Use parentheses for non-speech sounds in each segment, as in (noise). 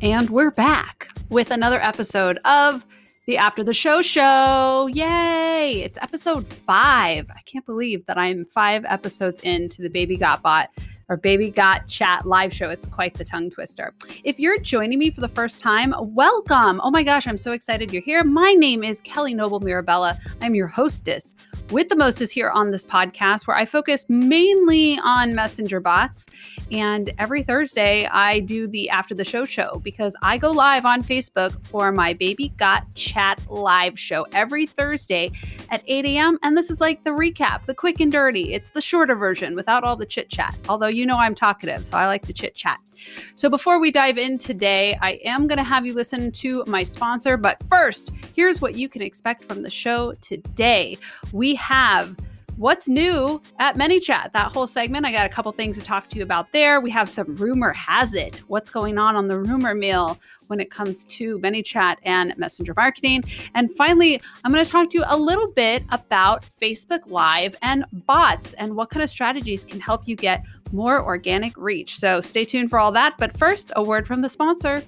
And we're back with another episode of the After the Show Show. Yay! It's episode five. I can't believe that I'm five episodes into the Baby Got Bot or Baby Got Chat live show. It's quite the tongue twister. If you're joining me for the first time, welcome. Oh my gosh, I'm so excited you're here. My name is Kelly Noble Mirabella. I'm your hostess with the Moses here on this podcast, where I focus mainly on messenger bots. And every Thursday, I do the After the Show show because I go live on Facebook for my Baby Got Chat live show every Thursday at 8 a.m. And this is like the recap, the quick and dirty. It's the shorter version without all the chit chat. Although you know I'm talkative, so I like the chit chat. So before we dive in today, I am going to have you listen to my sponsor. But first, here's what you can expect from the show today. We have what's new at ManyChat. That whole segment, I got a couple things to talk to you about there. We have some rumor has it. What's going on on the rumor mill when it comes to ManyChat and messenger marketing? And finally, I'm going to talk to you a little bit about Facebook Live and bots and what kind of strategies can help you get more organic reach. So stay tuned for all that. But first, a word from the sponsor.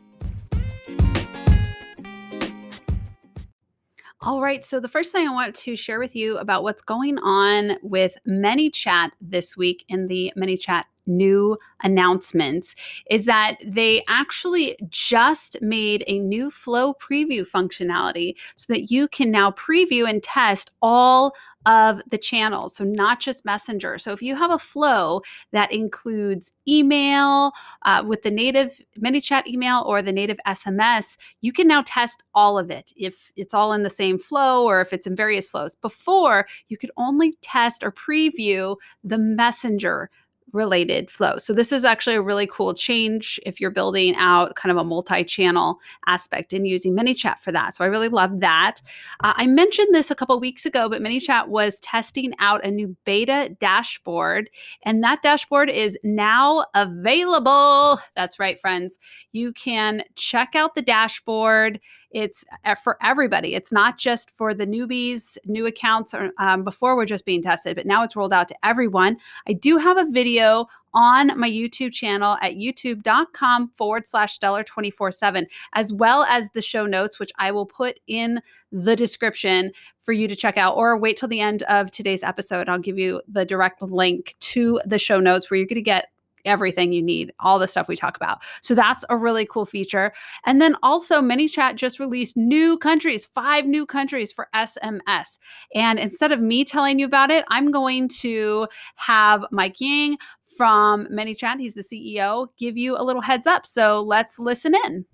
All right. So, the first thing I want to share with you about what's going on with ManyChat this week in the ManyChat new announcements is that they actually just made a new flow preview functionality so that you can now preview and test all of the channels. So, not just Messenger. So, if you have a flow that includes email uh, with the native ManyChat email or the native SMS, you can now test all of it if it's all in the same flow or if it's in various flows. Before, you could only test or preview the Messenger related flow. So this is actually a really cool change if you're building out kind of a multi-channel aspect and using ManyChat for that. So I really love that. Uh, I mentioned this a couple weeks ago, but ManyChat was testing out a new beta dashboard, and that dashboard is now available. That's right, friends. You can check out the dashboard. It's uh, for everybody. It's not just for the newbies, new accounts, or um, before we're just being tested, but now it's rolled out to everyone. I do have a video on my YouTube channel at youtube.com forward slash stellar 24 7, as well as the show notes, which I will put in the description for you to check out, or wait till the end of today's episode. I'll give you the direct link to the show notes where you're going to get everything you need, all the stuff we talk about. So that's a really cool feature. And then also, ManyChat just released new countries, five new countries for SMS. And instead of me telling you about it, I'm going to have Mike Yan from ManyChat, he's the CEO, give you a little heads up. So let's listen in.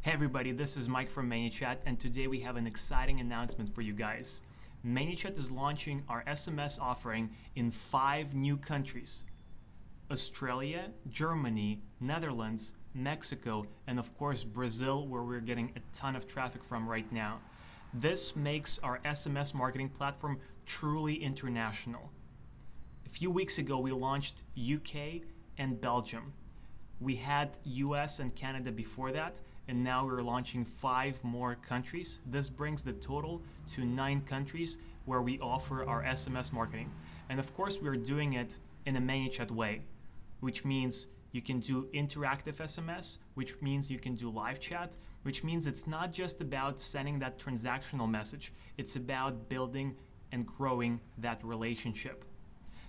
Hey everybody, this is Mike from ManyChat, and today we have an exciting announcement for you guys. ManyChat is launching our SMS offering in five new countries. Australia, Germany, Netherlands, Mexico, and of course Brazil, where we're getting a ton of traffic from right now. This makes our SMS marketing platform truly international. A few weeks ago, we launched UK and Belgium. We had US and Canada before that, and now we're launching five more countries. This brings the total to nine countries where we offer our SMS marketing. And of course, we're doing it in a ManyChat way which means you can do interactive SMS, which means you can do live chat, which means it's not just about sending that transactional message, it's about building and growing that relationship.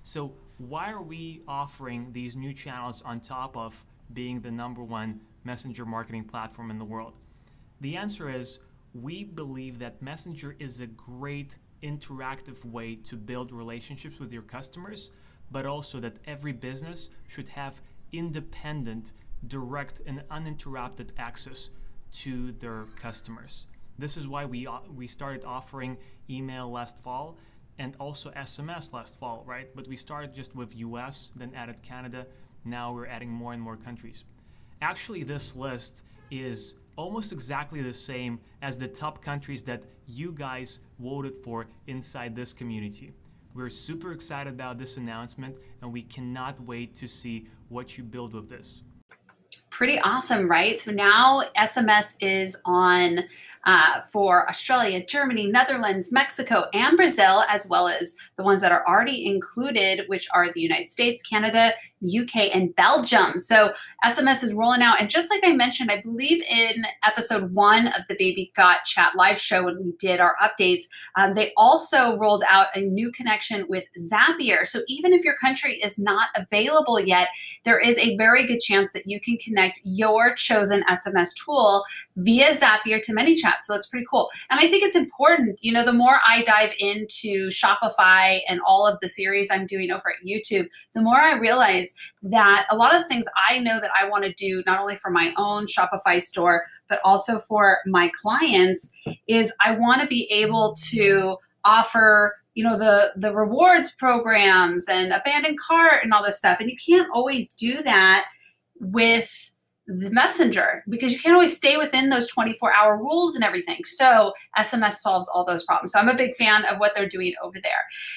So, why are we offering these new channels on top of being the number one messenger marketing platform in the world? The answer is we believe that Messenger is a great interactive way to build relationships with your customers but also that every business should have independent, direct, and uninterrupted access to their customers. This is why we, uh, we started offering email last fall and also SMS last fall, right? But we started just with US, then added Canada. Now we're adding more and more countries. Actually, this list is almost exactly the same as the top countries that you guys voted for inside this community. We're super excited about this announcement and we cannot wait to see what you build with this. Pretty awesome, right? So now SMS is on uh, for Australia, Germany, Netherlands, Mexico, and Brazil, as well as the ones that are already included, which are the United States, Canada, UK, and Belgium. So SMS is rolling out. And just like I mentioned, I believe in episode one of the Baby Got Chat live show when we did our updates, um, they also rolled out a new connection with Zapier. So even if your country is not available yet, there is a very good chance that you can connect your chosen SMS tool via Zapier to ManyChat. So that's pretty cool. And I think it's important, you know, the more I dive into Shopify and all of the series I'm doing over at YouTube, the more I realize that a lot of the things I know that I want to do, not only for my own Shopify store, but also for my clients, is I want to be able to offer you know the the rewards programs and abandoned cart and all this stuff and you can't always do that with the messenger because you can't always stay within those 24 hour rules and everything. So SMS solves all those problems. So I'm a big fan of what they're doing over there.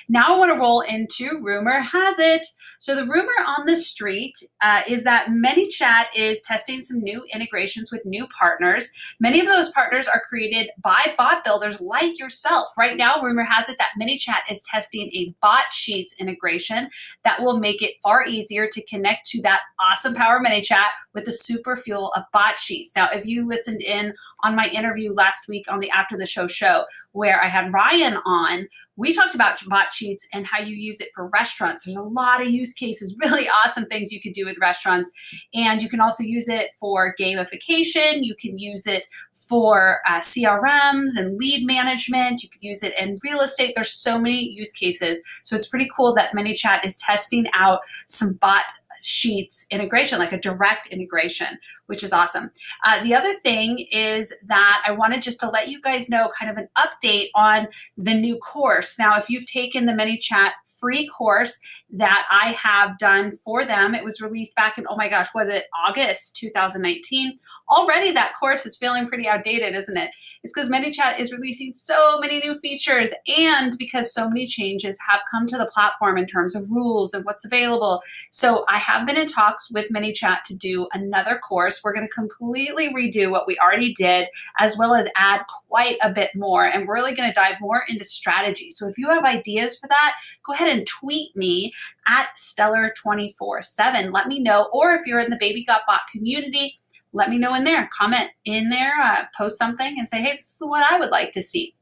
Now I want to roll into rumor has it. So the rumor on the street uh, is that ManyChat is testing some new integrations with new partners. Many of those partners are created by bot builders like yourself. Right now, rumor has it that ManyChat is testing a Botsheets integration that will make it far easier to connect to that awesome Power ManyChat with the super fuel of Botsheets. Now, if you listened in on my interview last week on the After the Show show, where I had Ryan on, we talked about bot sheets and how you use it for restaurants. There's a lot of use cases, (laughs) really awesome things you could do with restaurants. And you can also use it for gamification. You can use it for uh, CRMs and lead management. You could use it in real estate. There's so many use cases. So it's pretty cool that ManyChat is testing out some bot Sheets integration, like a direct integration, which is awesome. Uh, the other thing is that I wanted just to let you guys know kind of an update on the new course. Now, if you've taken the ManyChat free course that I have done for them, it was released back in, oh my gosh, was it August 2019? Already that course is feeling pretty outdated, isn't it? It's because ManyChat is releasing so many new features and because so many changes have come to the platform in terms of rules and what's available. So I have been in talks with ManyChat to do another course. We're going to completely redo what we already did, as well as add quite a bit more. And we're really going to dive more into strategy. So if you have ideas for that, go ahead and tweet me at Stellar247. Let me know. Or if you're in the Baby Got Bot community, let me know in there. Comment in there, uh, post something, and say, hey, this is what I would like to see.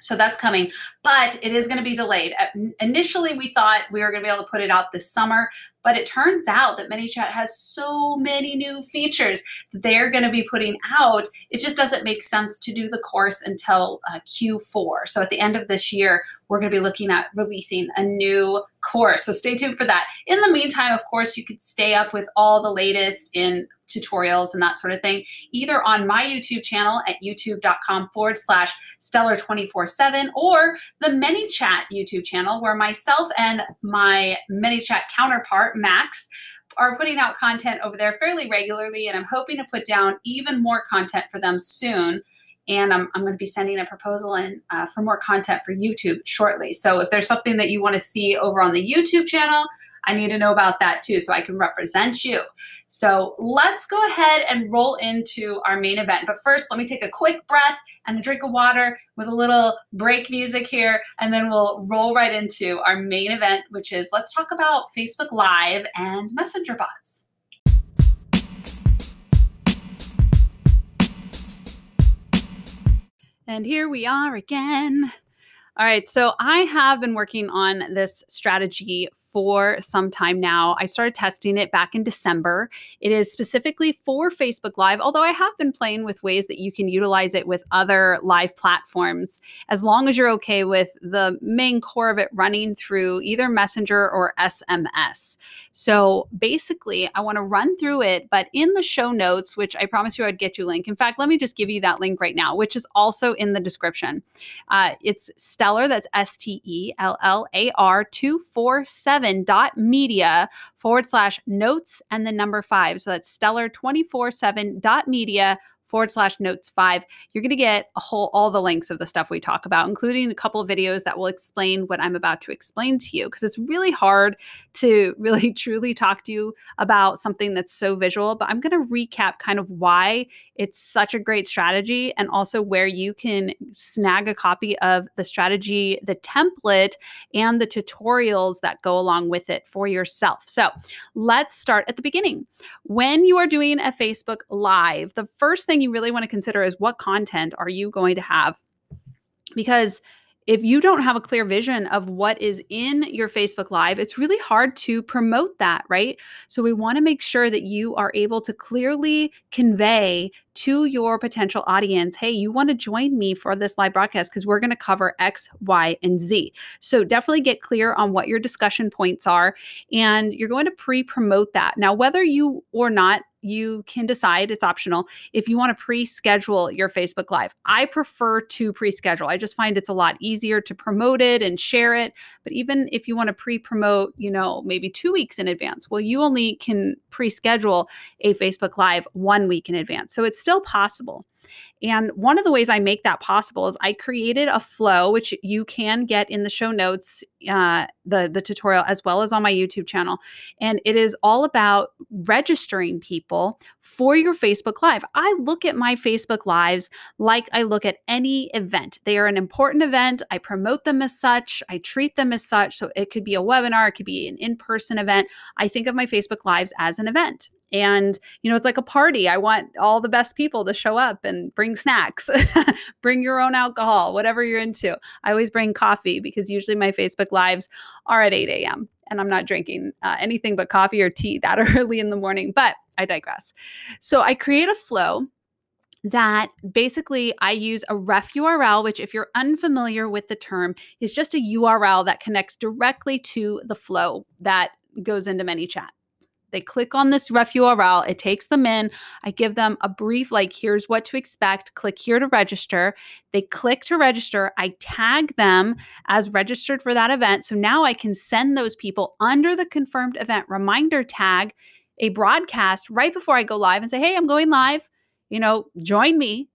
So that's coming, but it is going to be delayed. Initially, we thought we were going to be able to put it out this summer, but it turns out that ManyChat has so many new features that they're going to be putting out. It just doesn't make sense to do the course until uh, Q4. So at the end of this year, we're going to be looking at releasing a new course. So stay tuned for that. In the meantime, of course, you could stay up with all the latest in tutorials and that sort of thing, either on my YouTube channel at youtube.com forward slash stellar 24 7 or the ManyChat YouTube channel where myself and my ManyChat counterpart, Max, are putting out content over there fairly regularly. And I'm hoping to put down even more content for them soon and I'm, I'm going to be sending a proposal in uh, for more content for YouTube shortly. So if there's something that you want to see over on the YouTube channel, I need to know about that too so I can represent you. So let's go ahead and roll into our main event. But first, let me take a quick breath and a drink of water with a little break music here, and then we'll roll right into our main event, which is let's talk about Facebook Live and Messenger bots. And here we are again. All right. So I have been working on this strategy for some time now. I started testing it back in December. It is specifically for Facebook Live, although I have been playing with ways that you can utilize it with other live platforms, as long as you're okay with the main core of it running through either Messenger or SMS. So basically, I want to run through it, but in the show notes, which I promise you I'd get you a link. In fact, let me just give you that link right now, which is also in the description. Uh, it's Stellar, that's S T E L L A R 247 stellar247.media forward slash notes and the number five. So that's stellar247.media forward slash notes five. You're going to get a whole, all the links of the stuff we talk about, including a couple of videos that will explain what I'm about to explain to you. Because it's really hard to (laughs) really truly talk to you about something that's so visual. But I'm going to recap kind of why it's such a great strategy and also where you can snag a copy of the strategy, the template, and the tutorials that go along with it for yourself. So let's start at the beginning. When you are doing a Facebook Live, the first thing you really want to consider is what content are you going to have? Because if you don't have a clear vision of what is in your Facebook Live, it's really hard to promote that, right? So we want to make sure that you are able to clearly convey to your potential audience hey, you want to join me for this live broadcast because we're going to cover X, Y, and Z. So definitely get clear on what your discussion points are, and you're going to pre promote that. Now, whether you or not you can decide it's optional if you want to pre-schedule your Facebook Live. I prefer to pre-schedule. I just find it's a lot easier to promote it and share it. But even if you want to pre-promote, you know, maybe 2 weeks in advance, well you only can pre-schedule a Facebook Live 1 week in advance. So it's still possible. And one of the ways I make that possible is I created a flow, which you can get in the show notes, uh, the, the tutorial, as well as on my YouTube channel. And it is all about registering people for your Facebook Live. I look at my Facebook Lives like I look at any event. They are an important event. I promote them as such, I treat them as such. So it could be a webinar, it could be an in person event. I think of my Facebook Lives as an event and you know it's like a party i want all the best people to show up and bring snacks (laughs) bring your own alcohol whatever you're into i always bring coffee because usually my facebook lives are at 8 a.m and i'm not drinking uh, anything but coffee or tea that (laughs) early in the morning but i digress so i create a flow that basically I use a ref URL, which, if you're unfamiliar with the term, is just a URL that connects directly to the flow that goes into ManyChat. They click on this ref URL, it takes them in. I give them a brief, like, here's what to expect. Click here to register. They click to register. I tag them as registered for that event. So now I can send those people under the confirmed event reminder tag a broadcast right before I go live and say, hey, I'm going live. You know, join me.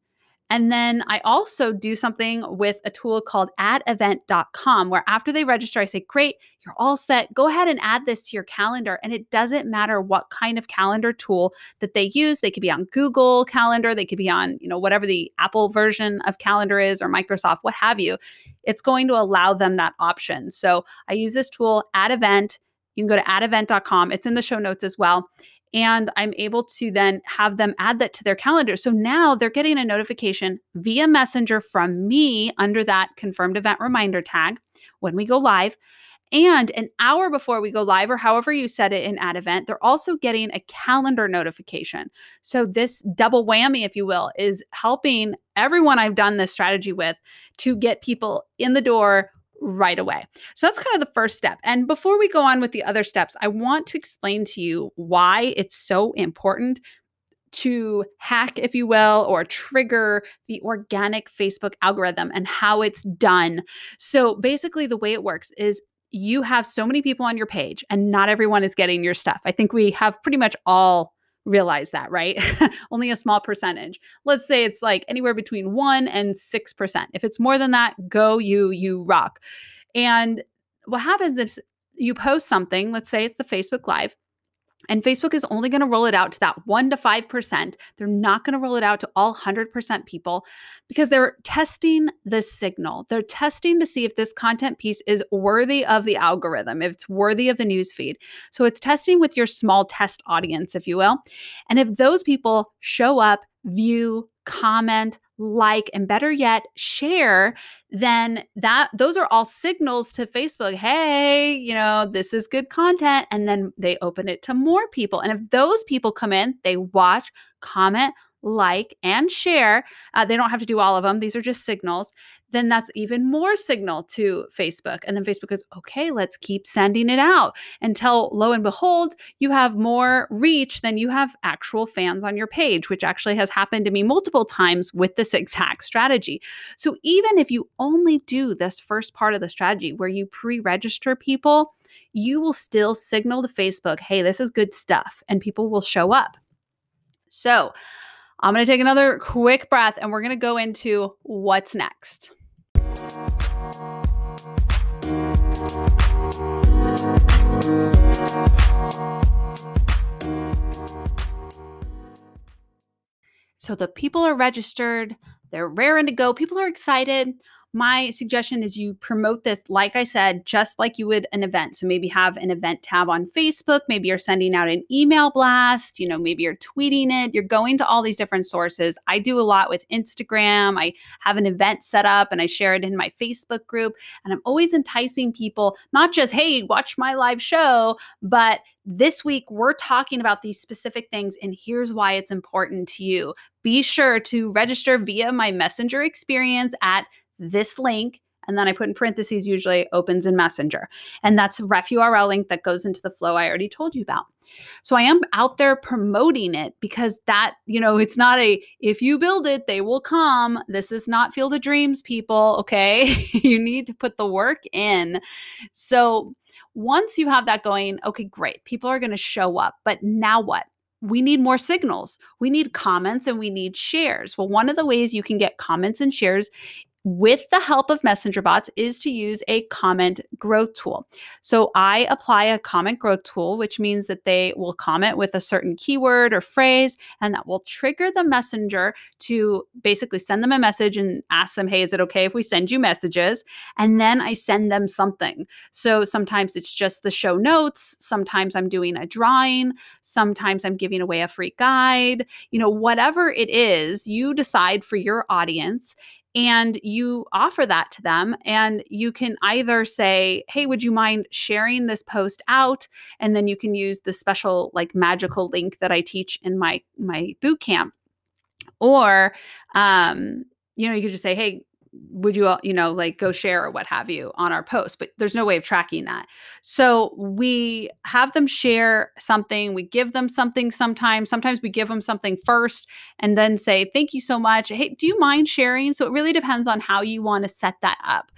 And then I also do something with a tool called addevent.com where after they register, I say, Great, you're all set. Go ahead and add this to your calendar. And it doesn't matter what kind of calendar tool that they use. They could be on Google Calendar, they could be on, you know, whatever the Apple version of calendar is or Microsoft, what have you. It's going to allow them that option. So I use this tool, Add Event. You can go to addevent.com. It's in the show notes as well and I'm able to then have them add that to their calendar. So now they're getting a notification via Messenger from me under that confirmed event reminder tag when we go live. And an hour before we go live, or however you set it in Add Event, they're also getting a calendar notification. So, this double whammy, if you will, is helping everyone I've done this strategy with to get people in the door right away. So that's kind of the first step. And before we go on with the other steps, I want to explain to you why it's so important to hack, if you will, or trigger the organic Facebook algorithm and how it's done. So basically, the way it works is you have so many people on your page and not everyone is getting your stuff. I think we have pretty much all realize that, right? (laughs) Only a small percentage. Let's say it's like anywhere between 1 and 6%. If it's more than that, go you you rock. And what happens is you post something, let's say it's the Facebook Live, and Facebook is only going to roll it out to that 1 to 5%. They're not going to roll it out to all 100% people because they're testing the signal. They're testing to see if this content piece is worthy of the algorithm, if it's worthy of the newsfeed. So it's testing with your small test audience, if you will. And if those people show up, view, comment, like, and better yet, share, then that those are all signals to Facebook. Hey, you know, this is good content. And then they open it to more people. And if those people come in, they watch, comment, like, and share. Uh, they don't have to do all of them. These are just signals then that's even more signal to Facebook. And then Facebook goes, okay, let's keep sending it out until lo and behold, you have more reach than you have actual fans on your page, which actually has happened to me multiple times with this (laughs) exact strategy. So even if you only do this first part of the strategy where you pre register people, you will still signal to Facebook, hey, this is good stuff, and people will show up. So, I'm going to take another quick breath and we're going to go into what's next. So the people are registered, they're raring to go, people are excited my suggestion is you promote this, like I said, just like you would an event. So maybe have an event tab on Facebook. Maybe you're sending out an email blast. You know, maybe you're tweeting it. You're going to all these different sources. I do a lot with Instagram. I have an event set up and I share it in my Facebook group. And I'm always enticing people, not just, hey, watch my live show, but this week we're talking about these specific things and here's why it's important to you. Be sure to register via my messenger experience at this link and then I put in parentheses usually opens in Messenger. And that's a ref URL link that goes into the flow I already told you about. So I am out there promoting it because that, you know, it's not a if you build it, they will come. This is not Field of Dreams, people. Okay. (laughs) you need to put the work in. So once you have that going, okay, great. People are going to show up. But now what? we need more signals. We need comments and we need shares. Well, one of the ways you can get comments and shares with the help of messenger bots is to use a comment growth tool. So I apply a comment growth tool, which means that they will comment with a certain keyword or phrase, and that will trigger the messenger to basically send them a message and ask them, hey, is it okay if we send you messages? And then I send them something. So sometimes it's just the show notes. Sometimes I'm doing a drawing. Sometimes I'm giving away a free guide. You know, whatever it is, you decide for your audience and you offer that to them and you can either say hey would you mind sharing this post out? and then you can use the special like magical link that i teach in my my boot camp. Or um you know you could just say hey would you you know like go share or what have you on our post but there's no way of tracking that. So we have them share something we give them something sometimes sometimes we give them something first and then say thank you so much. Hey do you mind sharing? So it really depends on how you want to set that up.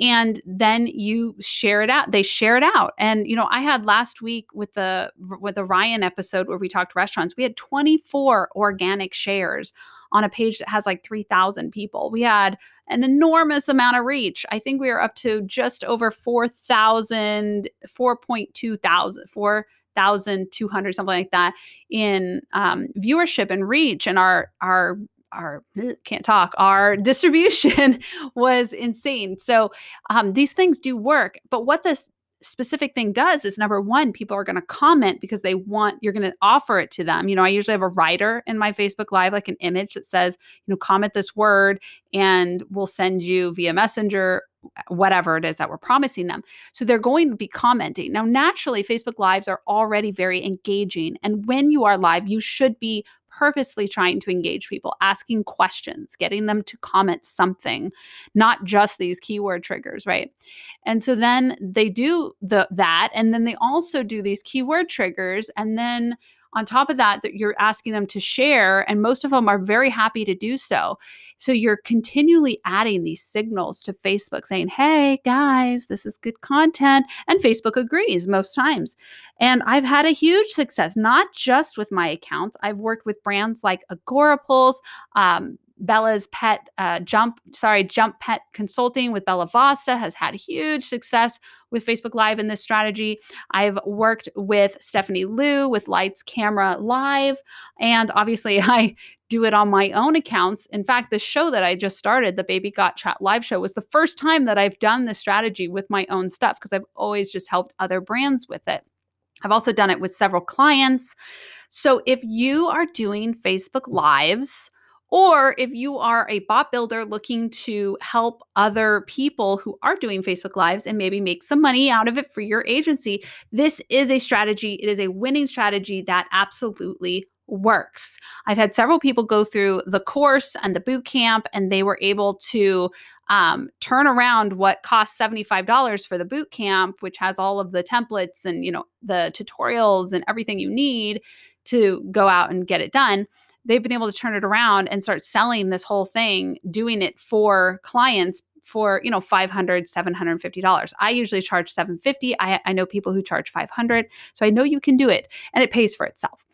And then you share it out they share it out. And you know i had last week with the with the ryan episode where we talked restaurants we had 24 organic shares on a page that has like 3,000 people. We had an enormous amount of reach. I think we are up to just over 4,000, 4.2 thousand, 4,200, something like that in um, viewership and reach. And our, our, our can't talk our (laughs) distribution was insane so um, these things do work but what this specific thing does is number one, people are going to comment because they want, you're going to offer it to them. You know, I usually have a writer in my Facebook Live, like an image that says, you know, comment this word and we'll send you via Messenger whatever it is that we're promising them. So they're going to be commenting. Now, naturally, Facebook Lives are already very engaging. And when you are live, you should be purposely trying to engage people, asking questions, getting them to comment something, not just these keyword triggers, right? And so then they do the that and then they also do these keyword triggers and then on top of that that you're asking them to share and most of them are very happy to do so. So you're continually adding these signals to facebook saying hey guys this is good content and facebook agrees most times. And i've had a huge success not just with my accounts. I've worked with brands like agorapulse um, Bella's pet uh, jump, sorry, jump pet consulting with Bella Vasta has had huge success with Facebook Live in this strategy. I've worked with Stephanie Liu with Lights Camera Live, and obviously (laughs) I do it on my own accounts. In fact, the show that I just started, the Baby Got Chat live show, was the first time that I've done this strategy with my own stuff because I've always just helped other brands with it. I've also done it with several clients. So if you are doing Facebook Lives, or if you are a bot builder looking to help other people who are doing Facebook Lives and maybe make some money out of it for your agency, this is a strategy. It is a winning strategy that absolutely works. I've had several people go through the course and the boot camp, and they were able to um, turn around what cost $75 for the boot camp, which has all of the templates and you know the tutorials and everything you need to go out and get it done they've been able to turn it around and start selling this whole thing, doing it for clients for you know 500 750 dollars. I usually charge 750 I, I know people who charge 500 so i know you can do it and it pays for itself.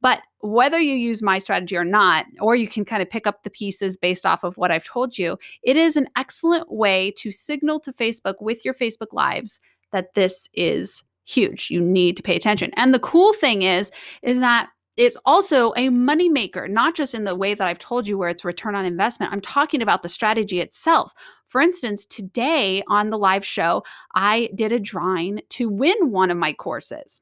But whether you use my strategy or not or you can kind of pick up the pieces based off of what i've told you it is an excellent way to signal to facebook with your facebook lives that this is huge. You need to pay attention. And the cool thing is is that it's also a moneymaker, not just in the way that I've told you where it's return on investment. I'm talking about the strategy itself. For instance, today on the live show, I did a drawing to win one of my courses.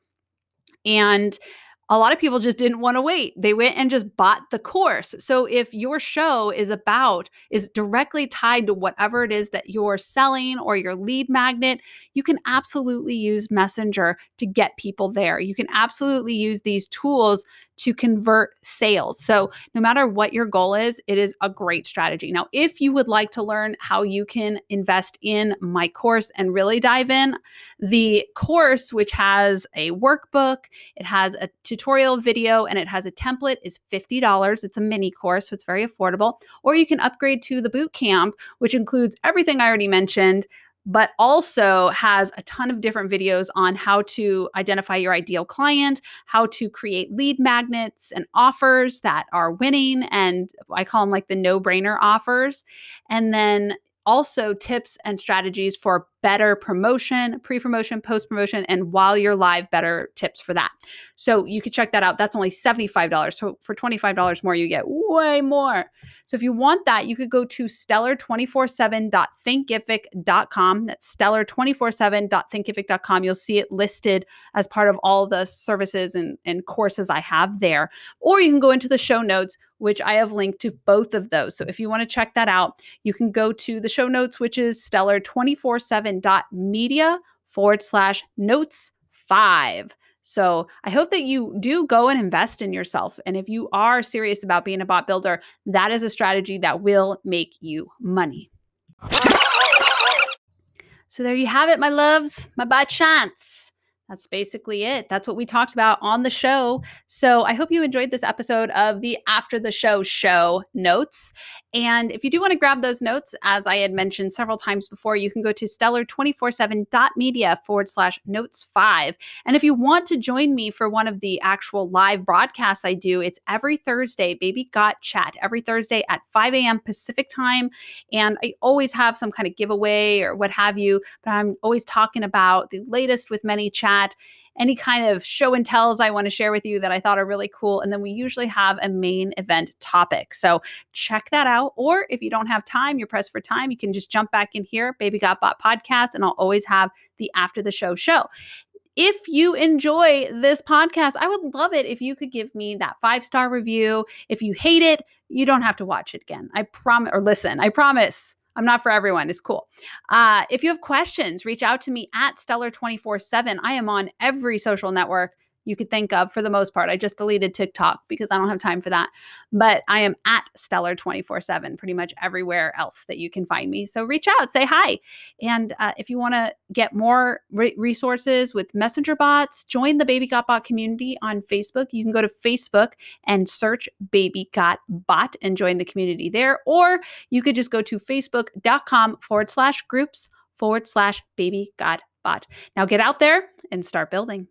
And a lot of people just didn't want to wait. They went and just bought the course. So if your show is about, is directly tied to whatever it is that you're selling or your lead magnet, you can absolutely use Messenger to get people there. You can absolutely use these tools to convert sales. So, no matter what your goal is, it is a great strategy. Now, if you would like to learn how you can invest in my course and really dive in, the course, which has a workbook, it has a tutorial video, and it has a template, is $50. It's a mini course, so it's very affordable. Or you can upgrade to the boot camp, which includes everything I already mentioned but also has a ton of different videos on how to identify your ideal client, how to create lead magnets and offers that are winning. And I call them like the no brainer offers. And then also tips and strategies for better promotion, pre promotion, post promotion, and while you're live, better tips for that. So you can check that out. That's only $75. So for $25 more, you get way more. So if you want that, you could go to stellar247.thinkific.com. That's stellar247.thinkific.com. You'll see it listed as part of all the services and, and courses I have there. Or you can go into the show notes, which I have linked to both of those. So if you want to check that out, you can go to the show notes, which is stellar247 media forward slash notes five. So I hope that you do go and invest in yourself. And if you are serious about being a bot builder, that is a strategy that will make you money. So there you have it, my loves, my bot chance that's basically it. That's what we talked about on the show. So I hope you enjoyed this episode of the After the Show show notes. And if you do want to grab those notes, as I had mentioned several times before, you can go to stellar247.media forward slash notes five. And if you want to join me for one of the actual live broadcasts I do, it's every Thursday, Baby Got Chat, every Thursday at 5 a.m. Pacific time. And I always have some kind of giveaway or what have you, but I'm always talking about the latest with ManyChat that, any kind of show and tells I want to share with you that I thought are really cool. And then we usually have a main event topic. So check that out. Or if you don't have time, you're pressed for time, you can just jump back in here, Baby Got Bot podcast, and I'll always have the after the show show if you enjoy this podcast, I would love it if you could give me that five star review. If you hate it, you don't have to watch it again. I promise, or listen, I promise. I'm not for everyone. It's cool. Uh, if you have questions, reach out to me at Stellar 24 7. I am on every social network you could think of for the most part. I just deleted TikTok because I don't have time for that. But I am at Stellar 24 7 pretty much everywhere else that you can find me. So reach out, say hi. And uh, if you want to get more re- resources with messenger bots, join the Baby Got Bot community on Facebook. You can go to Facebook and search Baby Got Bot and join the community there. Or you could just go to facebook.com forward slash groups forward slash Baby Got Bot. Now get out there and start building.